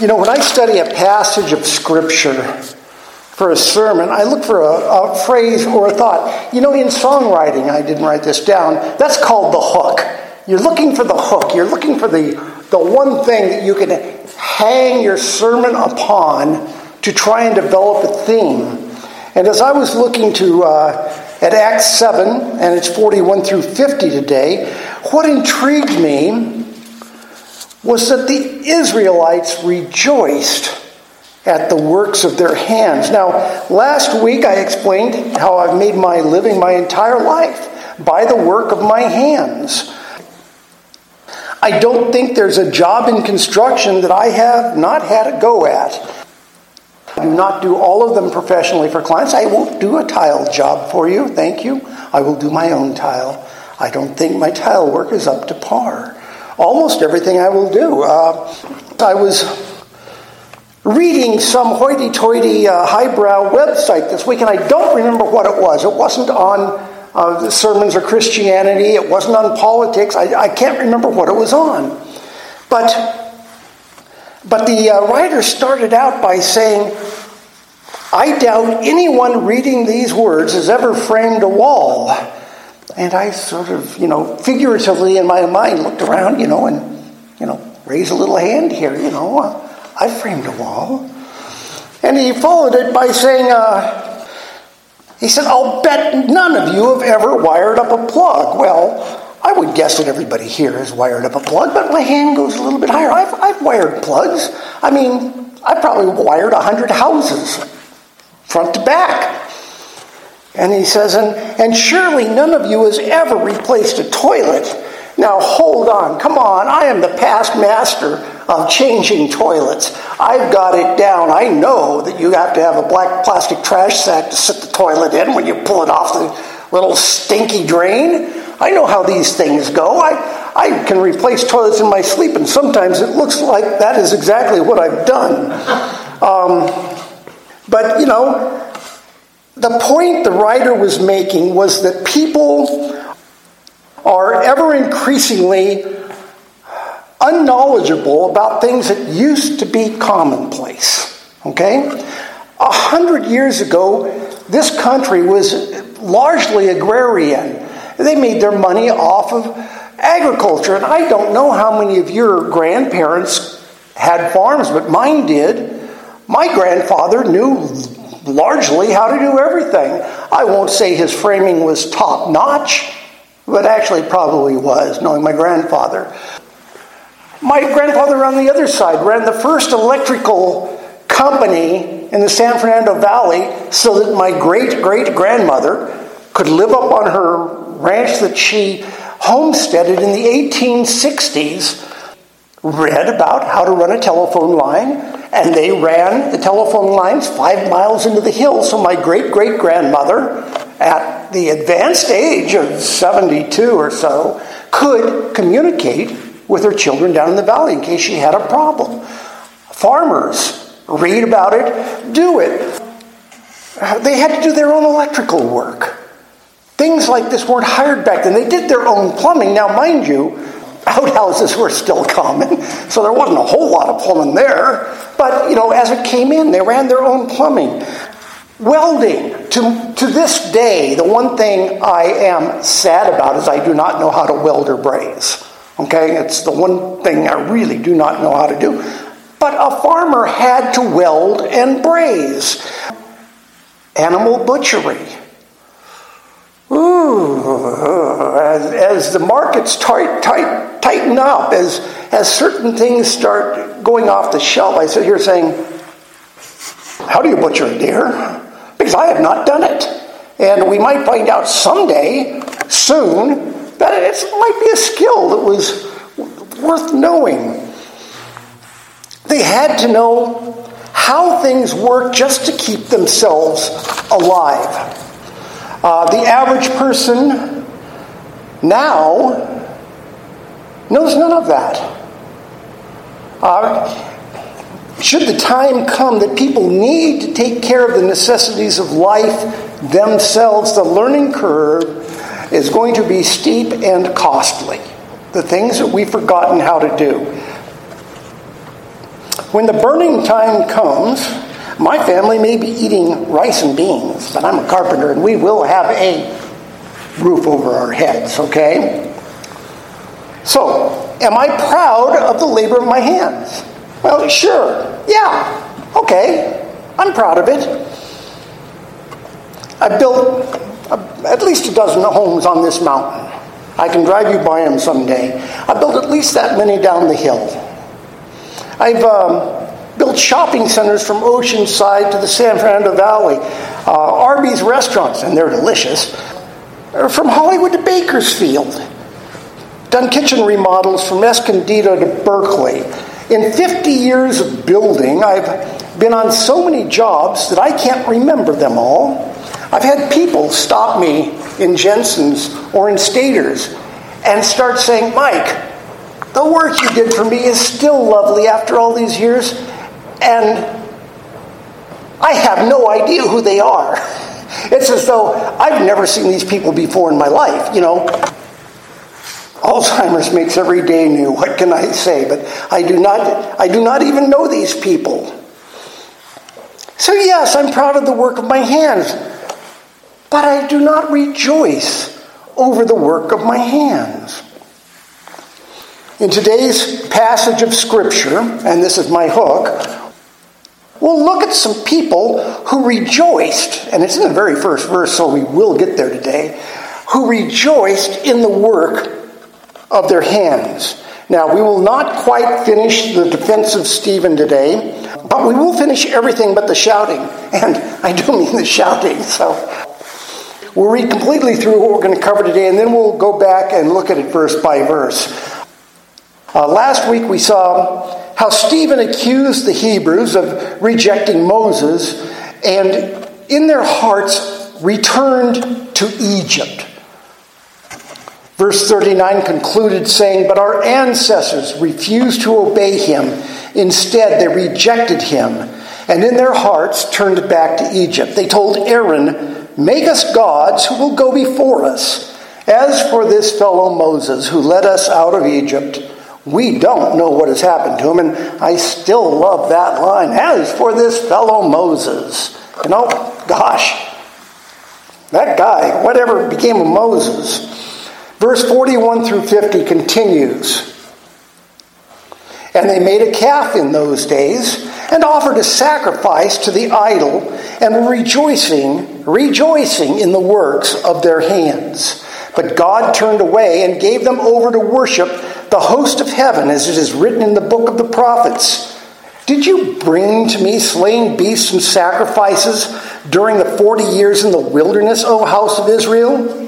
You know, when I study a passage of Scripture for a sermon, I look for a, a, phrase or a thought. You know, in songwriting, I didn't write this down, that's called the hook. You're looking for the hook. You're looking for the, the one thing that you can hang your sermon upon to try and develop a theme. And as I was looking to uh, at Acts 7, and it's 41 through 50 today, what intrigued me was that the Israelites rejoiced at the works of their hands. Now, last week I explained how I've made my living my entire life by the work of my hands. I don't think there's a job in construction that I have not had a go at. I do not do all of them professionally for clients. I won't do a tile job for you, thank you. I will do my own tile. I don't think my tile work is up to par almost everything I will do. Uh, I was reading some hoity toity uh, highbrow website this week, and I don't remember what it was. It wasn't on uh, sermons or Christianity, it wasn't on politics. I, I, can't remember what it was on. But, but the uh, writer started out by saying, I doubt anyone reading these words has ever framed a wall. And I sort of, you know, figuratively in my mind looked around, you know, and, you know, raised a little hand here, you know, I framed a wall. And he followed it by saying, uh, he said, I'll bet none of you have ever wired up a plug. Well, I would guess that everybody here has wired up a plug, but my hand goes a little bit higher. I've, I've wired plugs. I mean, I probably wired a 100 houses, front to back. And he says, and, and surely none of you has ever replaced a toilet. Now hold on, come on, I am the past master of changing toilets. I've got it down. I know that you have to have a black plastic trash sack to sit the toilet in when you pull it off the little stinky drain. I know how these things go. I, I can replace toilets in my sleep, and sometimes it looks like that is exactly what I've done. Um, but, you know, the point the writer was making was that people are ever increasingly unknowledgeable about things that used to be commonplace. Okay? A hundred years ago, this country was largely agrarian. They made their money off of agriculture. And I don't know how many of your grandparents had farms, but mine did. My grandfather knew largely how to do everything. I won't say his framing was top notch, but actually probably was, knowing my grandfather. My grandfather on the other side ran the first electrical company in the San Fernando Valley so that my great great grandmother could live up on her ranch that she homesteaded in the 1860s, read about how to run a telephone line, and they ran the telephone lines five miles into the hills. So my great great grandmother, at the advanced age of 72 or so, could communicate with her children down in the valley in case she had a problem. Farmers read about it, do it. They had to do their own electrical work. Things like this weren't hired back then. They did their own plumbing. Now, mind you, outhouses were still common, so there wasn't a whole lot of plumbing there. But, you know, as it came in, they ran their own plumbing. Welding, to, to this day, the one thing I am sad about is I do not know how to weld or braze. Okay, it's the one thing I really do not know how to do. But a farmer had to weld and braze. Animal butchery. Ooh, as, as the markets tight, tight, tighten up, as, as certain things start going off the shelf, I sit here saying, How do you butcher a deer? Because I have not done it. And we might find out someday, soon, that it might be a skill that was worth knowing. They had to know how things work just to keep themselves alive. Uh, the average person now knows none of that. Uh, should the time come that people need to take care of the necessities of life themselves, the learning curve is going to be steep and costly. The things that we've forgotten how to do. When the burning time comes, my family may be eating rice and beans, but I'm a carpenter and we will have a roof over our heads, okay? So, am I proud of the labor of my hands? Well, sure. Yeah. Okay. I'm proud of it. I built at least a dozen homes on this mountain. I can drive you by them someday. I built at least that many down the hill. I've um, built shopping centers from Oceanside to the San Fernando Valley, uh, Arby's restaurants, and they're delicious, from Hollywood to Bakersfield. Done kitchen remodels from Escondido to Berkeley. In 50 years of building, I've been on so many jobs that I can't remember them all. I've had people stop me in Jensen's or in Staters and start saying, Mike, the work you did for me is still lovely after all these years, and I have no idea who they are. It's as though I've never seen these people before in my life, you know. Alzheimer's makes every day new. What can I say? But I do not I do not even know these people. So yes, I'm proud of the work of my hands. But I do not rejoice over the work of my hands. In today's passage of Scripture, and this is my hook, we'll look at some people who rejoiced, and it's in the very first verse, so we will get there today, who rejoiced in the work of their hands. Now, we will not quite finish the defense of Stephen today, but we will finish everything but the shouting. And I do mean the shouting, so we'll read completely through what we're going to cover today, and then we'll go back and look at it verse by verse. Uh, last week we saw how Stephen accused the Hebrews of rejecting Moses and in their hearts returned to Egypt. Verse 39 concluded saying, But our ancestors refused to obey him. Instead, they rejected him and in their hearts turned back to Egypt. They told Aaron, Make us gods who will go before us. As for this fellow Moses who led us out of Egypt, we don't know what has happened to him, and I still love that line. As for this fellow Moses, you know, gosh, that guy, whatever became of Moses. Verse 41 through 50 continues. And they made a calf in those days and offered a sacrifice to the idol and were rejoicing, rejoicing in the works of their hands. But God turned away and gave them over to worship the host of heaven, as it is written in the book of the prophets. Did you bring to me slain beasts and sacrifices during the forty years in the wilderness, O house of Israel?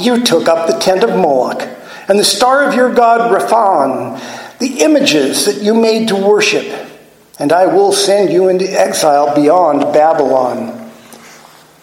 You took up the tent of Moloch and the star of your god Rephan, the images that you made to worship, and I will send you into exile beyond Babylon.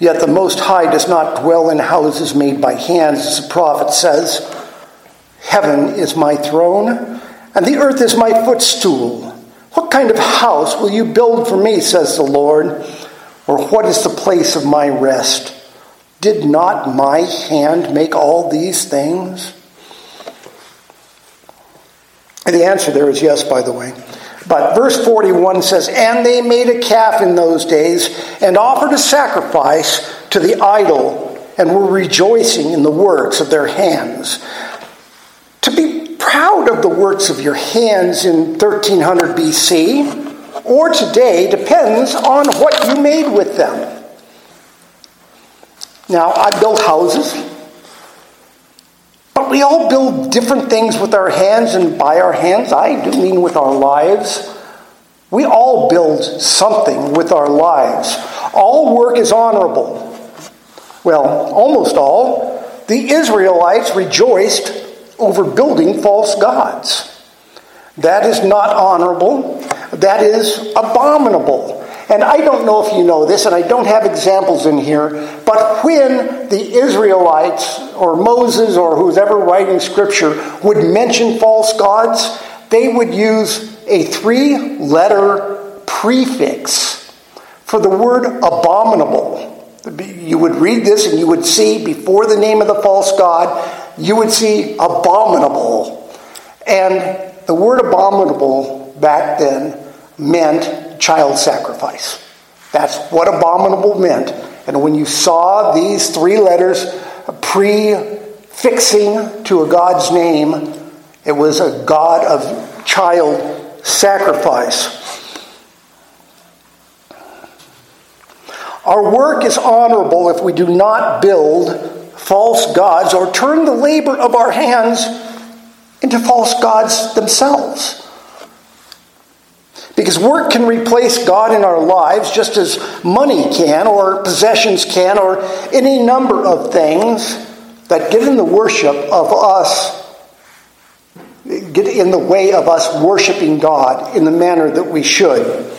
Yet the Most High does not dwell in houses made by hands, as the prophet says. Heaven is my throne, and the earth is my footstool. What kind of house will you build for me, says the Lord? Or what is the place of my rest? Did not my hand make all these things? And the answer there is yes, by the way. But verse 41 says, And they made a calf in those days and offered a sacrifice to the idol and were rejoicing in the works of their hands. To be proud of the works of your hands in 1300 BC or today depends on what you made with them. Now, I built houses, we all build different things with our hands and by our hands. I do mean with our lives. We all build something with our lives. All work is honorable. Well, almost all. The Israelites rejoiced over building false gods. That is not honorable. That is abominable. And I don't know if you know this, and I don't have examples in here, but when the Israelites or Moses or who's ever writing scripture would mention false gods, they would use a three letter prefix for the word abominable. You would read this and you would see before the name of the false god, you would see abominable. And the word abominable back then meant child sacrifice. That's what abominable meant. And when you saw these three letters prefixing to a God's name, it was a God of child sacrifice. Our work is honorable if we do not build false gods or turn the labor of our hands into false gods themselves. Because work can replace God in our lives just as money can, or possessions can, or any number of things that get in the worship of us, get in the way of us worshiping God in the manner that we should.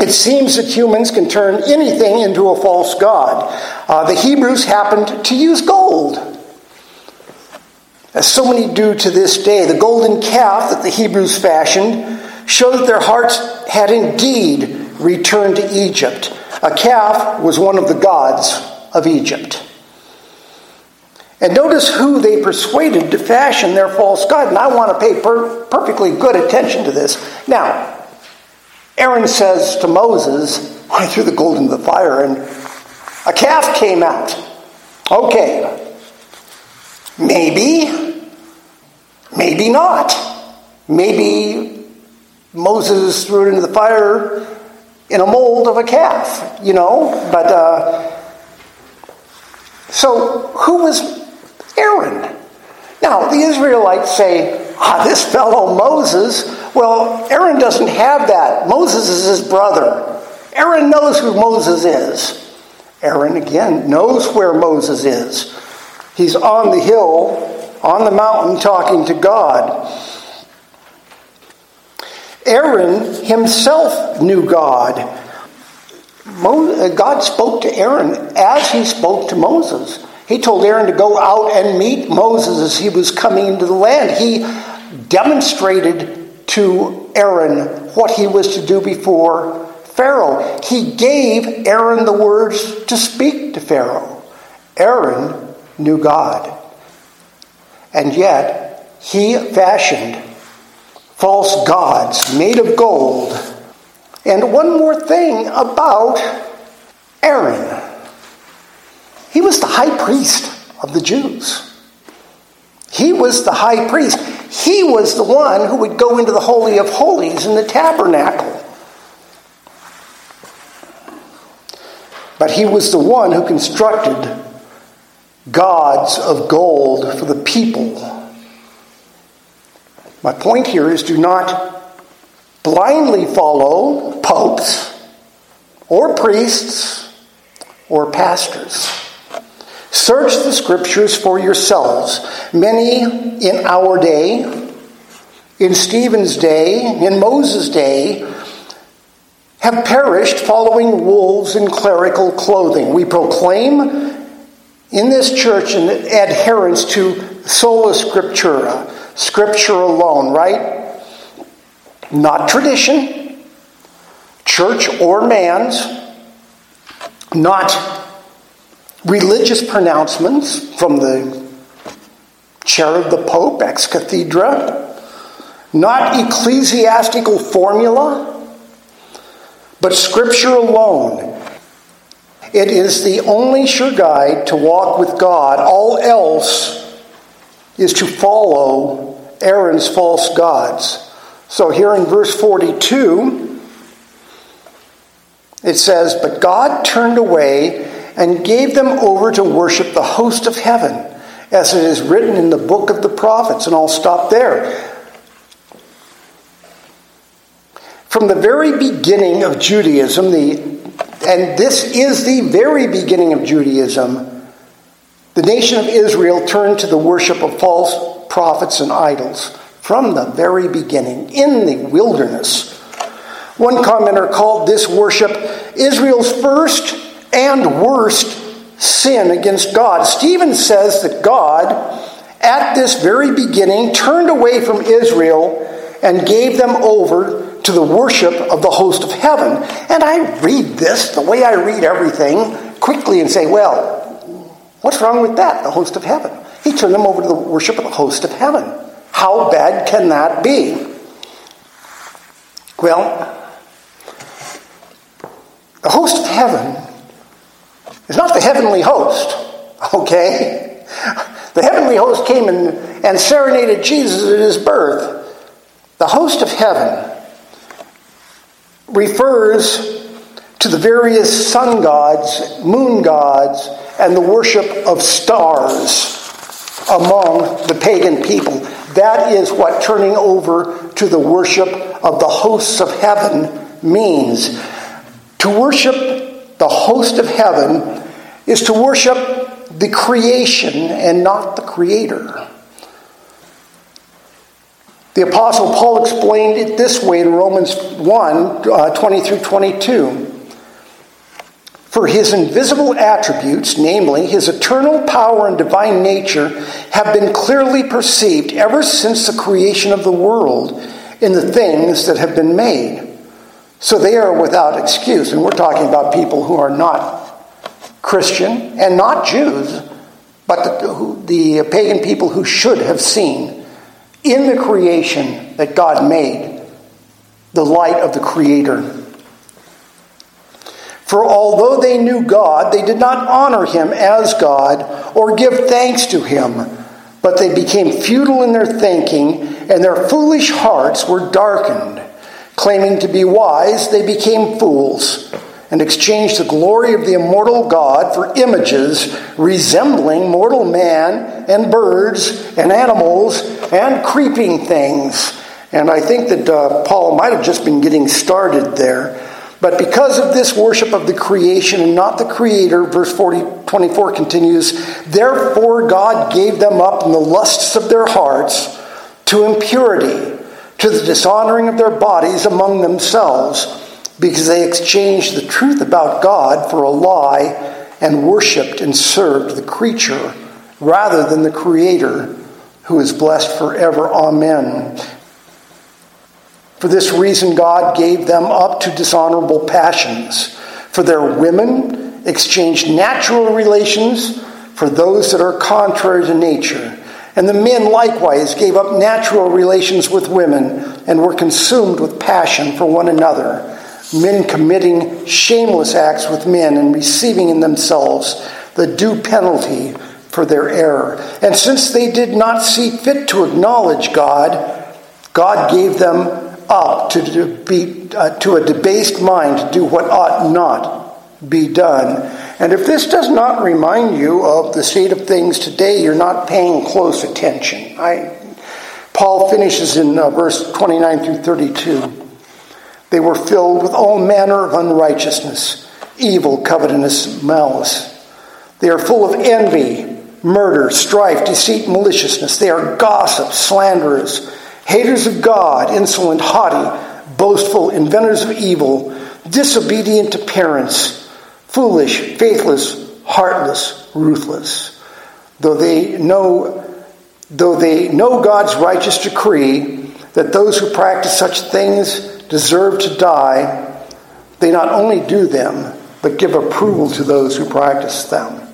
It seems that humans can turn anything into a false god. Uh, the Hebrews happened to use gold as so many do to this day. The golden calf that the Hebrews fashioned showed that their hearts had indeed returned to Egypt. A calf was one of the gods of Egypt. And notice who they persuaded to fashion their false god. And I want to pay per- perfectly good attention to this. Now, Aaron says to Moses, I threw the gold into the fire and a calf came out. Okay, Maybe, maybe not. Maybe Moses threw it into the fire in a mold of a calf, you know, but uh, so who was Aaron? Now, the Israelites say, ah, this fellow Moses. Well, Aaron doesn't have that. Moses is his brother. Aaron knows who Moses is. Aaron, again, knows where Moses is. He's on the hill, on the mountain, talking to God. Aaron himself knew God. Uh, God spoke to Aaron as he spoke to Moses. He told Aaron to go out and meet Moses as he was coming into the land. He demonstrated to Aaron what he was to do before Pharaoh. He gave Aaron the words to speak to Pharaoh. Aaron knew God. And yet, he fashioned false gods made of gold. And one more thing about Aaron he was the high priest of the Jews. He was the high priest. He was the one who would go into the Holy of Holies in the tabernacle. But he was the one who constructed gods of gold for the people. My point here is do not blindly follow popes or priests or pastors. Search the scriptures for yourselves. Many in our day, in Stephen's day, in Moses' day, have perished following wolves in clerical clothing. We proclaim in this church an adherence to sola scriptura, scripture alone, right? Not tradition, church or man's, not religious pronouncements from the chair of the Pope, ex cathedra, not ecclesiastical formula, but scripture alone it is the only sure guide to walk with God. All else is to follow Aaron's false gods. So here in verse 42, it says, But God turned away and gave them over to worship the host of heaven, as it is written in the book of the prophets. And I'll stop there. From the very beginning of Judaism, the and this is the very beginning of Judaism, the nation of Israel turned to the worship of false prophets and idols. from the very beginning, in the wilderness. One commenter called this worship Israel's first and worst sin against God. Stephen says that God, at this very beginning, turned away from Israel and gave them over to the worship of the host of heaven. And I read this the way I read everything quickly and say, well, what's wrong with that, the host of heaven? He turned them over to the worship of the host of heaven. How bad can that be? Well, the host of heaven is not the heavenly host, okay? The heavenly host came and, and serenaded Jesus at his birth. The host of heaven refers to the various sun gods, moon gods, and the worship of stars among the pagan people. That is what turning over to the worship of the hosts of heaven means. To worship the host of heaven is to worship the creation and not the creator. The Apostle Paul explained it this way in Romans 1 uh, 20 through 22. For his invisible attributes, namely his eternal power and divine nature, have been clearly perceived ever since the creation of the world in the things that have been made. So they are without excuse. And we're talking about people who are not Christian and not Jews, but the, the pagan people who should have seen in the creation that God made the light of the Creator. For although they knew God, they did not honor him as God or give thanks to him, but they became futile in their thinking, and their foolish hearts were darkened. Claiming to be wise, they became fools and exchanged the glory of the immortal God for images resembling mortal man and birds and animals and creeping things. And I think that uh, Paul might have just been getting started there. But because of this worship of the creation and not the creator, verse 40, 24 continues, therefore God gave them up in the lusts of their hearts to impurity, to the dishonoring of their bodies among themselves because they exchanged the truth about God for a lie and worshiped and served the creature rather than the Creator who is blessed forever. Amen. For this reason, God gave them up to dishonorable passions. For their women exchanged natural relations for those that are contrary to nature. And the men likewise gave up natural relations with women and were consumed with passion for one another men committing shameless acts with men and receiving in themselves the due penalty for their error. And since they did not see fit to acknowledge God, God gave them up to, be, uh, to a debased mind to do what ought not be done. And if this does not remind you of the state of things today, you're not paying close attention. I, Paul finishes in uh, verse 29 through 32. They were filled with all manner of unrighteousness, evil, covetousness, malice. They are full of envy, murder, strife, deceit, maliciousness. They are gossips, slanderers, haters of God, insolent, haughty, boastful, inventors of evil, disobedient to parents, foolish, faithless, heartless, ruthless. Though they know though they know God's righteous decree that those who practice such things deserve to die, they not only do them, but give approval to those who practice them.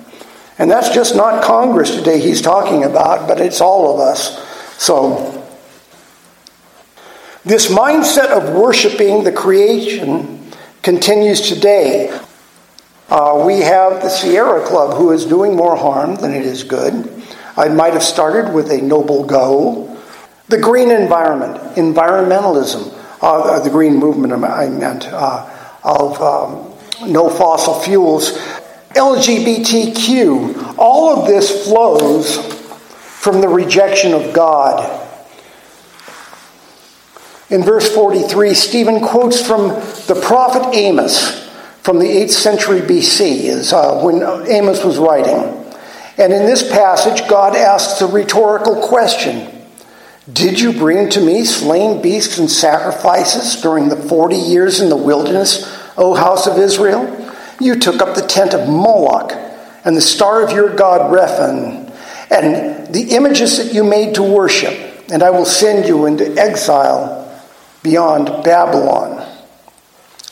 And that's just not Congress today he's talking about, but it's all of us. So, this mindset of worshiping the creation continues today. Uh, we have the Sierra Club, who is doing more harm than it is good. I might have started with a noble goal. The green environment, environmentalism, uh, the green movement, I meant, uh, of um, no fossil fuels. LGBTQ, all of this flows from the rejection of God. In verse 43, Stephen quotes from the prophet Amos from the 8th century BC, is uh, when Amos was writing. And in this passage, God asks a rhetorical question Did you bring to me slain beasts and sacrifices during the forty years in the wilderness, O house of Israel? You took up the tent of Moloch and the star of your god Rephan, and the images that you made to worship, and I will send you into exile beyond Babylon.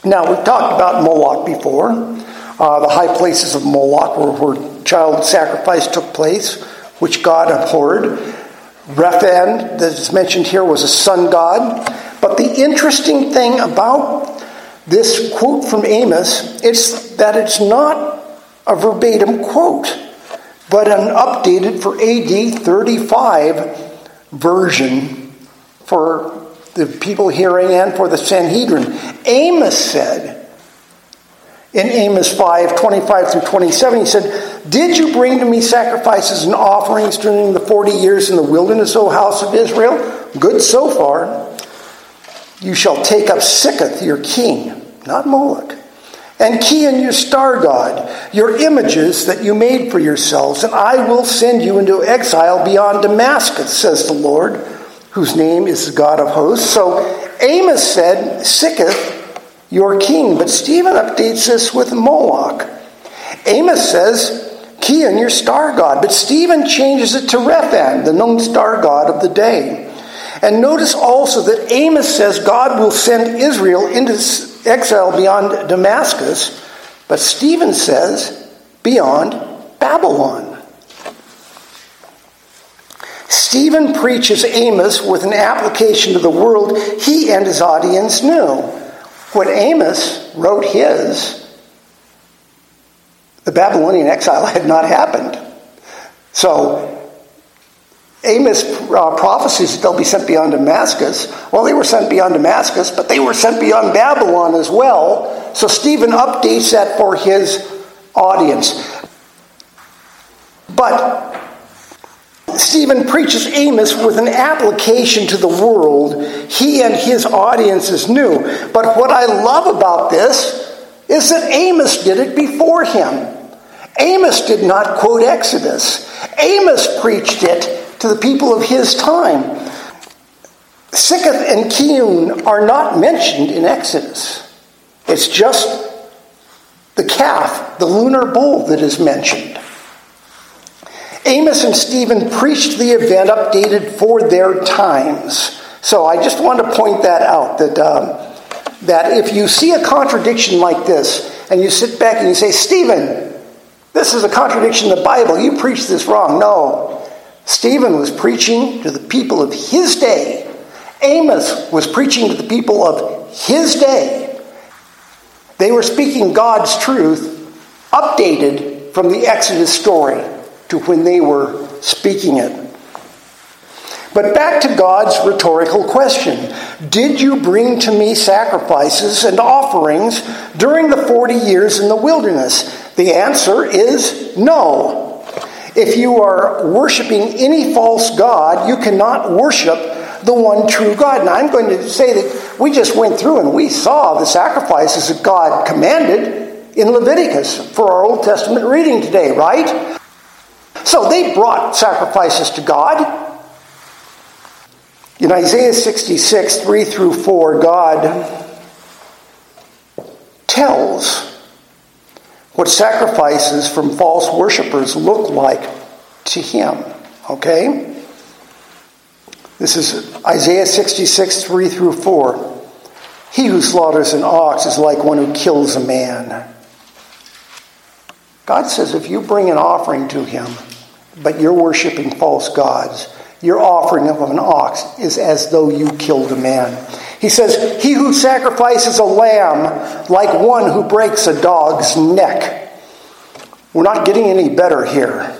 Now, we've talked about Moloch before, uh, the high places of Moloch where, where child sacrifice took place, which God abhorred. Rephan, that is mentioned here, was a sun god. But the interesting thing about this quote from Amos is that it's not a verbatim quote, but an updated for AD 35 version for the people hearing and for the Sanhedrin. Amos said, in Amos 5 25 through 27, he said, Did you bring to me sacrifices and offerings during the 40 years in the wilderness, O house of Israel? Good so far. You shall take up Sikkuth, your king, not Moloch, and Kiyyun, your star god, your images that you made for yourselves, and I will send you into exile beyond Damascus, says the Lord, whose name is the God of hosts. So Amos said, Sikkuth, your king. But Stephen updates this with Moloch. Amos says, Kiyyun, your star god. But Stephen changes it to Rephan, the known star god of the day. And notice also that Amos says God will send Israel into exile beyond Damascus, but Stephen says beyond Babylon. Stephen preaches Amos with an application to the world he and his audience knew. When Amos wrote his, the Babylonian exile had not happened. So, Amos uh, prophecies that they'll be sent beyond Damascus. Well, they were sent beyond Damascus, but they were sent beyond Babylon as well. So, Stephen updates that for his audience. But Stephen preaches Amos with an application to the world he and his audiences knew. But what I love about this is that Amos did it before him. Amos did not quote Exodus, Amos preached it to the people of his time. Sikkuth and Kiyyun are not mentioned in Exodus. It's just the calf, the lunar bull, that is mentioned. Amos and Stephen preached the event updated for their times. So I just want to point that out that, um, that if you see a contradiction like this and you sit back and you say, Stephen, this is a contradiction in the Bible, you preach this wrong. No. Stephen was preaching to the people of his day. Amos was preaching to the people of his day. They were speaking God's truth, updated from the Exodus story to when they were speaking it. But back to God's rhetorical question Did you bring to me sacrifices and offerings during the 40 years in the wilderness? The answer is no. If you are worshiping any false God, you cannot worship the one true God. Now, I'm going to say that we just went through and we saw the sacrifices that God commanded in Leviticus for our Old Testament reading today, right? So they brought sacrifices to God. In Isaiah 66, 3 through 4, God tells what sacrifices from false worshippers look like to him. Okay? This is Isaiah 66, 3 through 4. He who slaughters an ox is like one who kills a man. God says if you bring an offering to him, but you're worshiping false gods, your offering of an ox is as though you killed a man. He says, He who sacrifices a lamb like one who breaks a dog's neck. We're not getting any better here.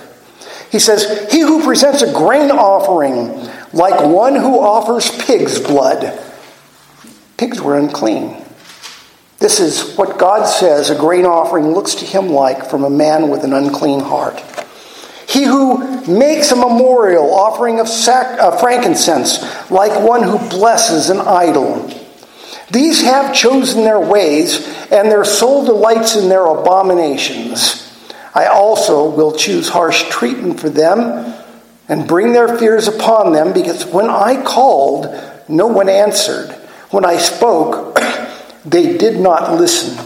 He says, He who presents a grain offering like one who offers pig's blood. Pigs were unclean. This is what God says a grain offering looks to him like from a man with an unclean heart. He who makes a memorial offering of sac- uh, frankincense like one who blesses an idol. These have chosen their ways, and their soul delights in their abominations. I also will choose harsh treatment for them, and bring their fears upon them, because when I called, no one answered. When I spoke, they did not listen,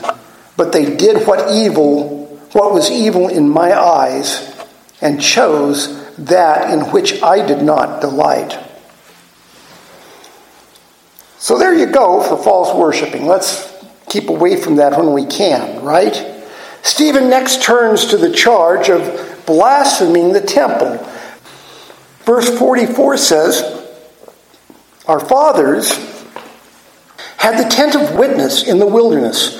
but they did what evil, what was evil in my eyes, and chose that in which I did not delight. So there you go for false worshiping. Let's keep away from that when we can, right? Stephen next turns to the charge of blaspheming the temple. Verse 44 says, Our fathers had the tent of witness in the wilderness,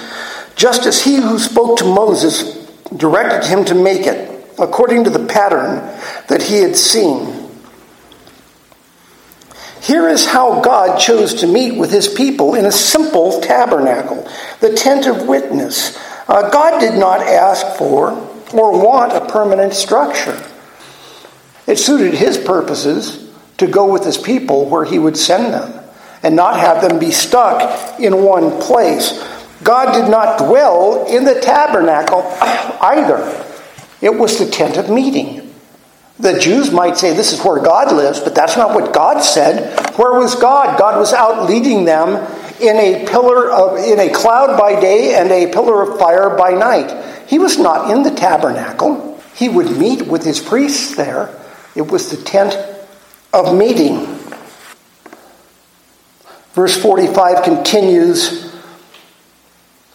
just as he who spoke to Moses directed him to make it, according to the pattern that he had seen. Here is how God chose to meet with his people in a simple tabernacle, the tent of witness. Uh, God did not ask for or want a permanent structure. It suited his purposes to go with his people where he would send them and not have them be stuck in one place. God did not dwell in the tabernacle either, it was the tent of meeting. The Jews might say this is where God lives, but that's not what God said. Where was God? God was out leading them in a pillar of in a cloud by day and a pillar of fire by night. He was not in the tabernacle. He would meet with his priests there. It was the tent of meeting. Verse 45 continues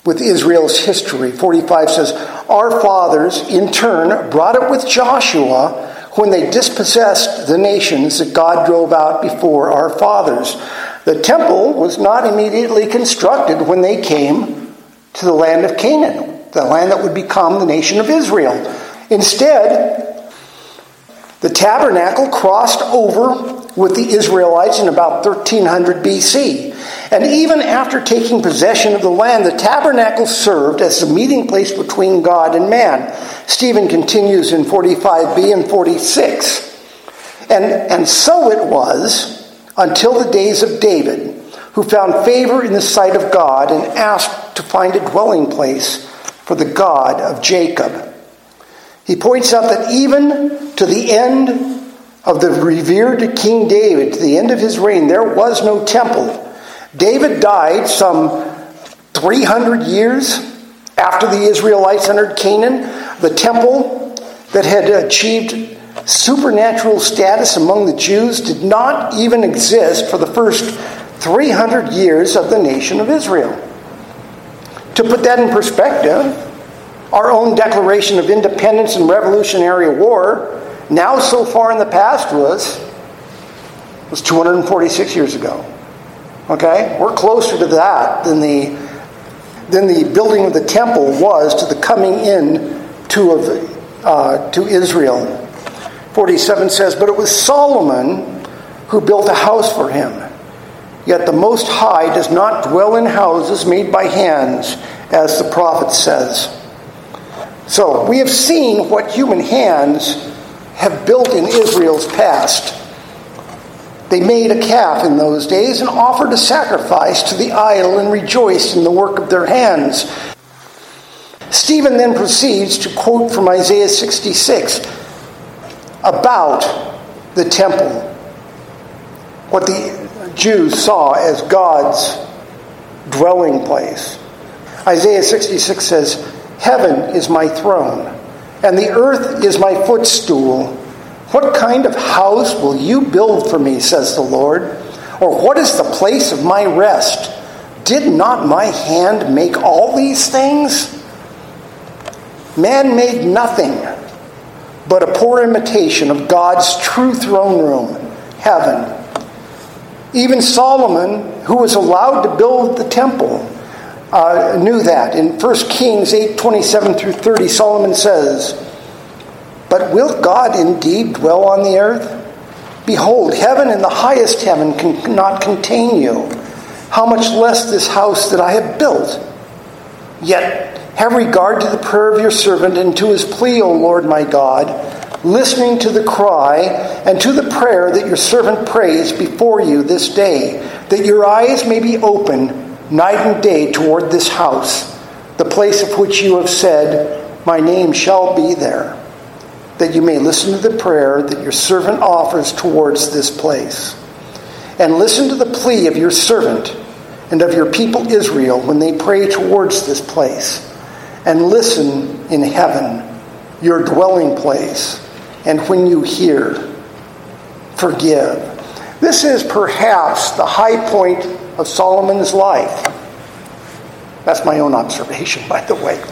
with Israel's history. 45 says, Our fathers, in turn, brought it with Joshua when they dispossessed the nations that God drove out before our fathers. The temple was not immediately constructed when they came to the land of Canaan, the land that would become the nation of Israel. Instead, the tabernacle crossed over with the Israelites in about 1300 BC. And even after taking possession of the land, the tabernacle served as the meeting place between God and man. Stephen continues in 45b and 46. And, and so it was until the days of David, who found favor in the sight of God and asked to find a dwelling place for the God of Jacob. He points out that even to the end of the revered King David, to the end of his reign, there was no temple. David died some 300 years after the Israelites entered Canaan. The temple that had achieved supernatural status among the Jews did not even exist for the first 300 years of the nation of Israel. To put that in perspective, our own Declaration of Independence and Revolutionary War, now so far in the past, was, was 246 years ago. Okay? We're closer to that than the, than the building of the temple was to the coming in to, of, uh, to Israel. 47 says, But it was Solomon who built a house for him. Yet the Most High does not dwell in houses made by hands, as the prophet says. So, we have seen what human hands have built in Israel's past. They made a calf in those days and offered a sacrifice to the idol and rejoiced in the work of their hands. Stephen then proceeds to quote from Isaiah 66 about the temple, what the Jews saw as God's dwelling place. Isaiah 66 says, Heaven is my throne, and the earth is my footstool. What kind of house will you build for me, says the Lord? Or what is the place of my rest? Did not my hand make all these things? Man made nothing but a poor imitation of God's true throne room, heaven. Even Solomon, who was allowed to build the temple, uh, knew that. In 1 Kings 8 27 through 30, Solomon says, But will God indeed dwell on the earth? Behold, heaven and the highest heaven cannot contain you. How much less this house that I have built? Yet have regard to the prayer of your servant and to his plea, O Lord my God, listening to the cry and to the prayer that your servant prays before you this day, that your eyes may be open night and day toward this house, the place of which you have said, My name shall be there. That you may listen to the prayer that your servant offers towards this place. And listen to the plea of your servant and of your people Israel when they pray towards this place. And listen in heaven, your dwelling place, and when you hear, forgive. This is perhaps the high point of Solomon's life. That's my own observation, by the way.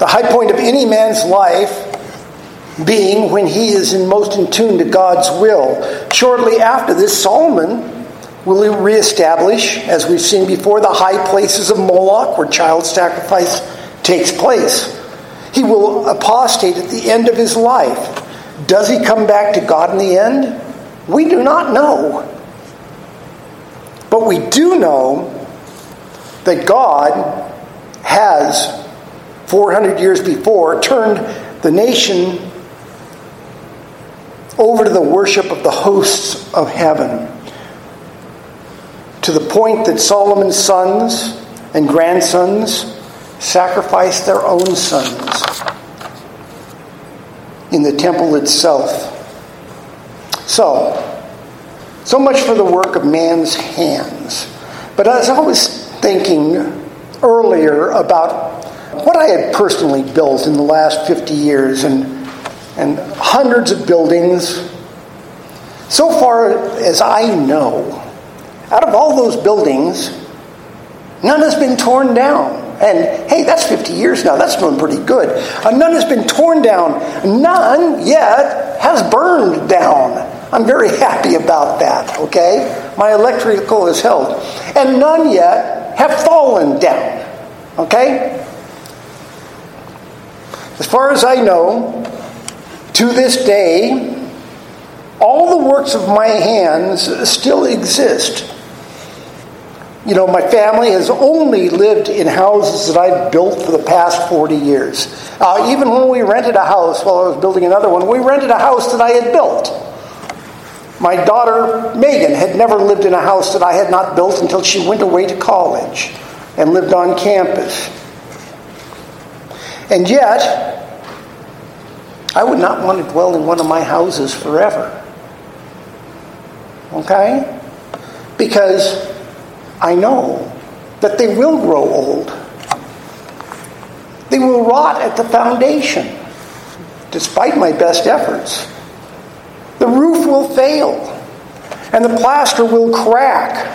The high point of any man's life being when he is in most in tune to God's will. Shortly after this, Solomon will reestablish, as we've seen before, the high places of Moloch where child sacrifice takes place. He will apostate at the end of his life. Does he come back to God in the end? We do not know. But we do know that God has, 400 years before, turned the nation over to the worship of the hosts of heaven. To the point that Solomon's sons and grandsons sacrificed their own sons in the temple itself. So, so much for the work of man's hands. But as I was thinking earlier about what I had personally built in the last 50 years and, and hundreds of buildings, so far as I know, out of all those buildings, none has been torn down. And hey, that's 50 years now. That's doing pretty good. Uh, none has been torn down. None yet has burned down. I'm very happy about that, okay? My electrical is held. And none yet have fallen down, okay? As far as I know, to this day, all the works of my hands still exist. You know, my family has only lived in houses that I've built for the past 40 years. Uh, even when we rented a house while I was building another one, we rented a house that I had built. My daughter, Megan, had never lived in a house that I had not built until she went away to college and lived on campus. And yet, I would not want to dwell in one of my houses forever. Okay? Because I know that they will grow old. They will rot at the foundation, despite my best efforts. The roof will fail, and the plaster will crack.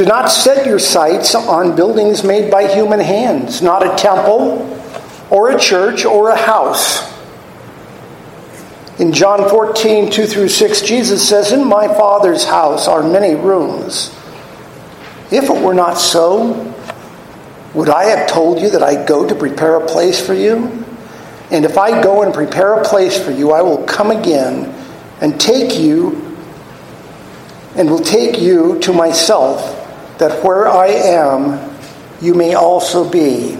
Do not set your sights on buildings made by human hands, not a temple, or a church, or a house. In John 14, 2 through 6, Jesus says, In my Father's house are many rooms. If it were not so, would I have told you that I go to prepare a place for you? And if I go and prepare a place for you, I will come again and take you and will take you to myself, that where I am, you may also be.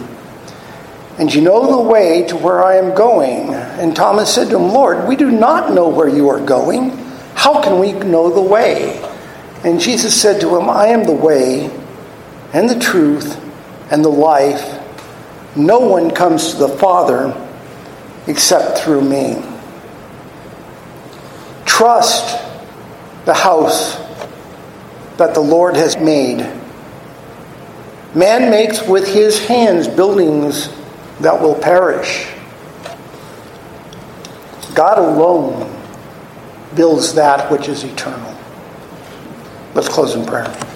And you know the way to where I am going. And Thomas said to him, Lord, we do not know where you are going. How can we know the way? And Jesus said to him, I am the way and the truth and the life. No one comes to the Father except through me. Trust the house that the Lord has made. Man makes with his hands buildings that will perish. God alone builds that which is eternal. Let's close in prayer.